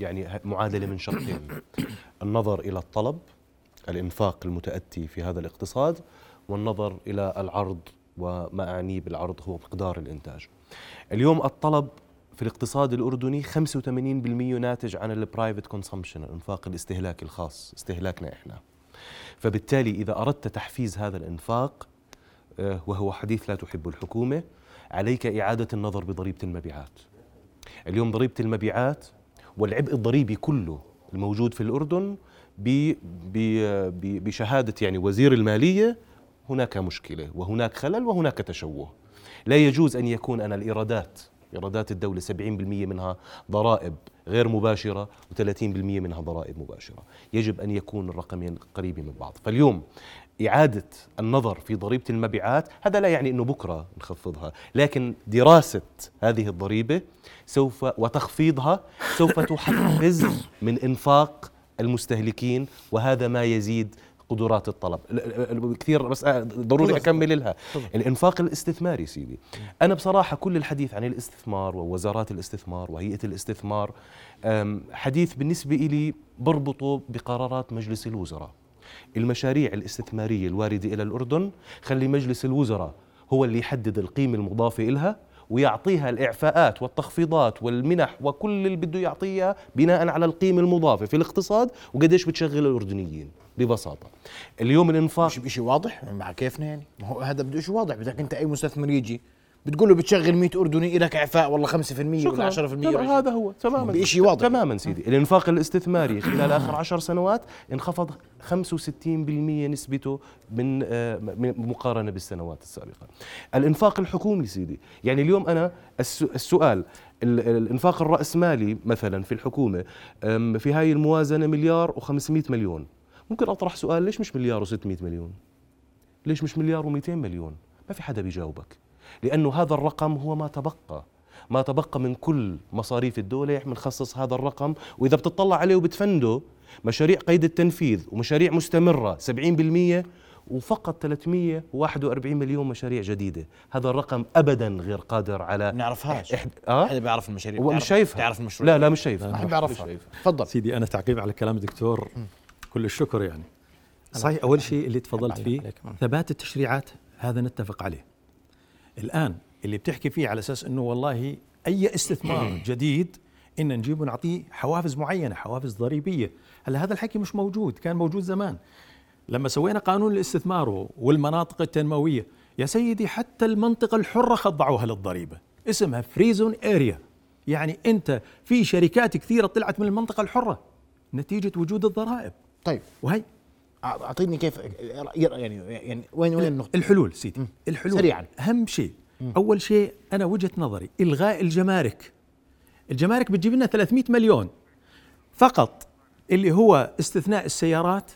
يعني معادلة من شقين النظر إلى الطلب الإنفاق المتأتي في هذا الاقتصاد والنظر إلى العرض وما اعنيه بالعرض هو مقدار الإنتاج. اليوم الطلب في الاقتصاد الأردني 85% ناتج عن ال private consumption الإنفاق الاستهلاكي الخاص استهلاكنا إحنا. فبالتالي إذا أردت تحفيز هذا الإنفاق وهو حديث لا تحب الحكومة عليك إعادة النظر بضريبة المبيعات. اليوم ضريبة المبيعات والعبء الضريبي كله الموجود في الأردن بشهادة يعني وزير المالية هناك مشكلة وهناك خلل وهناك تشوه. لا يجوز أن يكون أنا الإيرادات إيرادات الدولة 70% منها ضرائب غير مباشرة و30% منها ضرائب مباشرة. يجب أن يكون الرقمين قريبين من بعض. فاليوم إعادة النظر في ضريبة المبيعات هذا لا يعني أنه بكرة نخفضها لكن دراسة هذه الضريبة سوف وتخفيضها سوف تحفز من إنفاق المستهلكين وهذا ما يزيد قدرات الطلب. كثير بس آه، ضروري أكمل لها. الإنفاق الاستثماري سيدي. أنا بصراحة كل الحديث عن الاستثمار ووزارات الاستثمار وهيئة الاستثمار حديث بالنسبة لي بربطه بقرارات مجلس الوزراء. المشاريع الاستثمارية الواردة إلى الأردن خلي مجلس الوزراء هو اللي يحدد القيمة المضافة لها ويعطيها الإعفاءات والتخفيضات والمنح وكل اللي بده يعطيها بناء على القيمة المضافة في الاقتصاد وقديش بتشغل الأردنيين ببساطة. اليوم الإنفاق مش شيء واضح؟ مع كيفنا يعني؟ ما هو هذا بده شيء واضح بدك أنت أي مستثمر يجي. بتقول له بتشغل 100 أردني لك اعفاء والله 5% ولا 10% هذا هو تماما. بشيء واضح. تماما سيدي. الإنفاق الاستثماري خلال آخر 10 سنوات انخفض 65% نسبته من آه، مقارنة بالسنوات السابقة. الإنفاق الحكومي سيدي يعني اليوم أنا السؤال الإنفاق الرأسمالي مثلا في الحكومة في هاي الموازنة مليار و500 مليون. ممكن أطرح سؤال ليش مش مليار و600 مليون؟ ليش مش مليار و200 مليون؟ ما في حدا بيجاوبك. لأنه هذا الرقم هو ما تبقى. ما تبقى من كل مصاريف الدولة بنخصص هذا الرقم. وإذا بتطلع عليه وبتفنده مشاريع قيد التنفيذ ومشاريع مستمرة 70% وفقط 341 مليون مشاريع جديدة. هذا الرقم أبدا غير قادر على نعرفهاش. إحد... آه؟ حدا بيعرف المشاريع؟ هو مش شايفها. تعرف المشروع. لا لا مش شايفها. ما بيعرفها. تفضل. سيدي أنا تعقيب على كلام الدكتور. كل الشكر يعني. صحيح أول شيء اللي تفضلت فيه ثبات التشريعات هذا نتفق عليه. الآن اللي بتحكي فيه على أساس إنه والله أي استثمار جديد إن نجيبه نعطيه حوافز معينة حوافز ضريبية. هلا هذا الحكي مش موجود كان موجود زمان. لما سوينا قانون الاستثمار والمناطق التنموية يا سيدي حتى المنطقة الحرة خضعوها للضريبة. اسمها free zone area يعني أنت في شركات كثيرة طلعت من المنطقة الحرة نتيجة وجود الضرائب. طيب. وهي أعطيني كيف يعني يعني وين وين النقطة؟ الحلول سيدي. الحلول سريعا. أهم شيء. أول شيء أنا وجهة نظري إلغاء الجمارك. الجمارك بتجيب لنا 300 مليون فقط اللي هو استثناء السيارات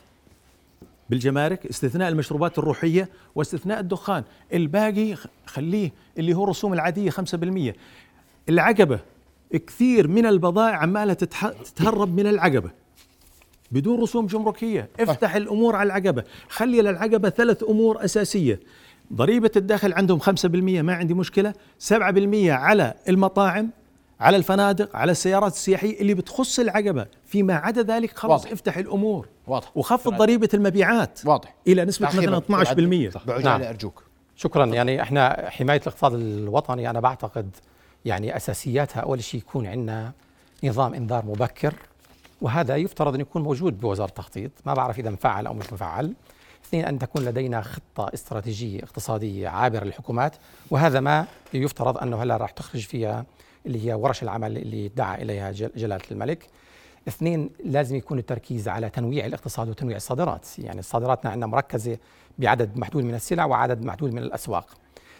بالجمارك استثناء المشروبات الروحية واستثناء الدخان. الباقي خليه اللي هو الرسوم العادية 5% العقبة كثير من البضائع عمالة تتهرب من العقبة. بدون رسوم جمركية. افتح الأمور على العقبة. خلي للعقبة ثلاث أمور أساسية. ضريبة الدخل عندهم 5% ما عندي مشكلة. 7% على المطاعم على الفنادق على السيارات السياحية اللي بتخص العقبة. فيما عدا ذلك خلاص واضح. افتح الأمور. واضح. وخفض ضريبة المبيعات واضح. إلى نسبة مثلا 12% نعم. أرجوك. شكرا. يعني إحنا حماية الاقتصاد الوطني أنا بعتقد يعني أساسياتها أول شيء يكون عندنا نظام إنذار مبكر. وهذا يفترض أن يكون موجود بوزارة التخطيط. ما بعرف إذا مفعل أو مش مفعل. اثنين أن تكون لدينا خطة استراتيجية اقتصادية عابرة للحكومات. وهذا ما يفترض أنه هلا راح تخرج فيها اللي هي ورش العمل اللي دعا إليها جلالة الملك. اثنين لازم يكون التركيز على تنويع الاقتصاد وتنويع الصادرات. يعني صادراتنا عندنا مركزة بعدد محدود من السلع وعدد محدود من الأسواق.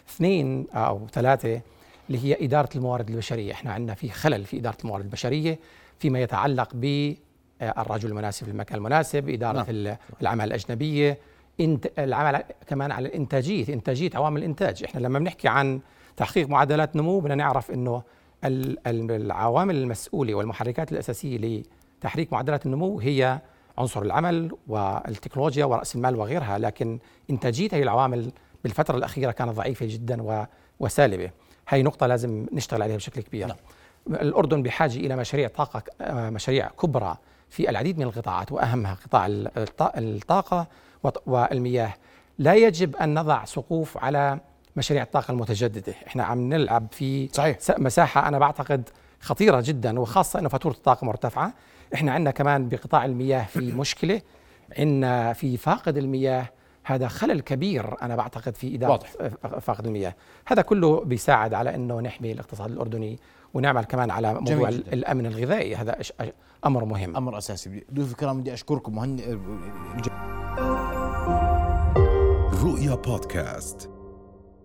اثنين أو ثلاثة اللي هي إدارة الموارد البشرية. إحنا عندنا في خلل في إدارة الموارد البشرية. فيما يتعلق بالرجل المناسب في المكان المناسب إدارة نعم. العمل الأجنبية انت العمل كمان على الإنتاجية إنتاجية عوامل الإنتاج إحنا لما بنحكي عن تحقيق معدلات نمو بدنا نعرف إنه العوامل المسؤولة والمحركات الأساسية لتحريك معدلات النمو هي عنصر العمل والتكنولوجيا ورأس المال وغيرها لكن إنتاجية هي العوامل بالفترة الأخيرة كانت ضعيفة جدا وسالبة هي نقطة لازم نشتغل عليها بشكل كبير نعم. الأردن بحاجة إلى مشاريع طاقة مشاريع كبرى في العديد من القطاعات وأهمها قطاع الطاقة والمياه. لا يجب أن نضع سقوف على مشاريع الطاقة المتجددة. إحنا عم نلعب في صحيح. مساحة أنا بعتقد خطيرة جدا وخاصة أنه فاتورة الطاقة مرتفعة. إحنا عندنا كمان بقطاع المياه في مشكلة. عندنا في فاقد المياه. هذا خلل كبير أنا بعتقد في إدارة واضح. فاقد المياه. هذا كله بيساعد على إنه نحمي الاقتصاد الأردني ونعمل كمان على موضوع الأمن الغذائي. هذا أمر مهم. أمر أساسي. ضيوف الكرام بدي أشكركم مهن رؤيا بودكاست.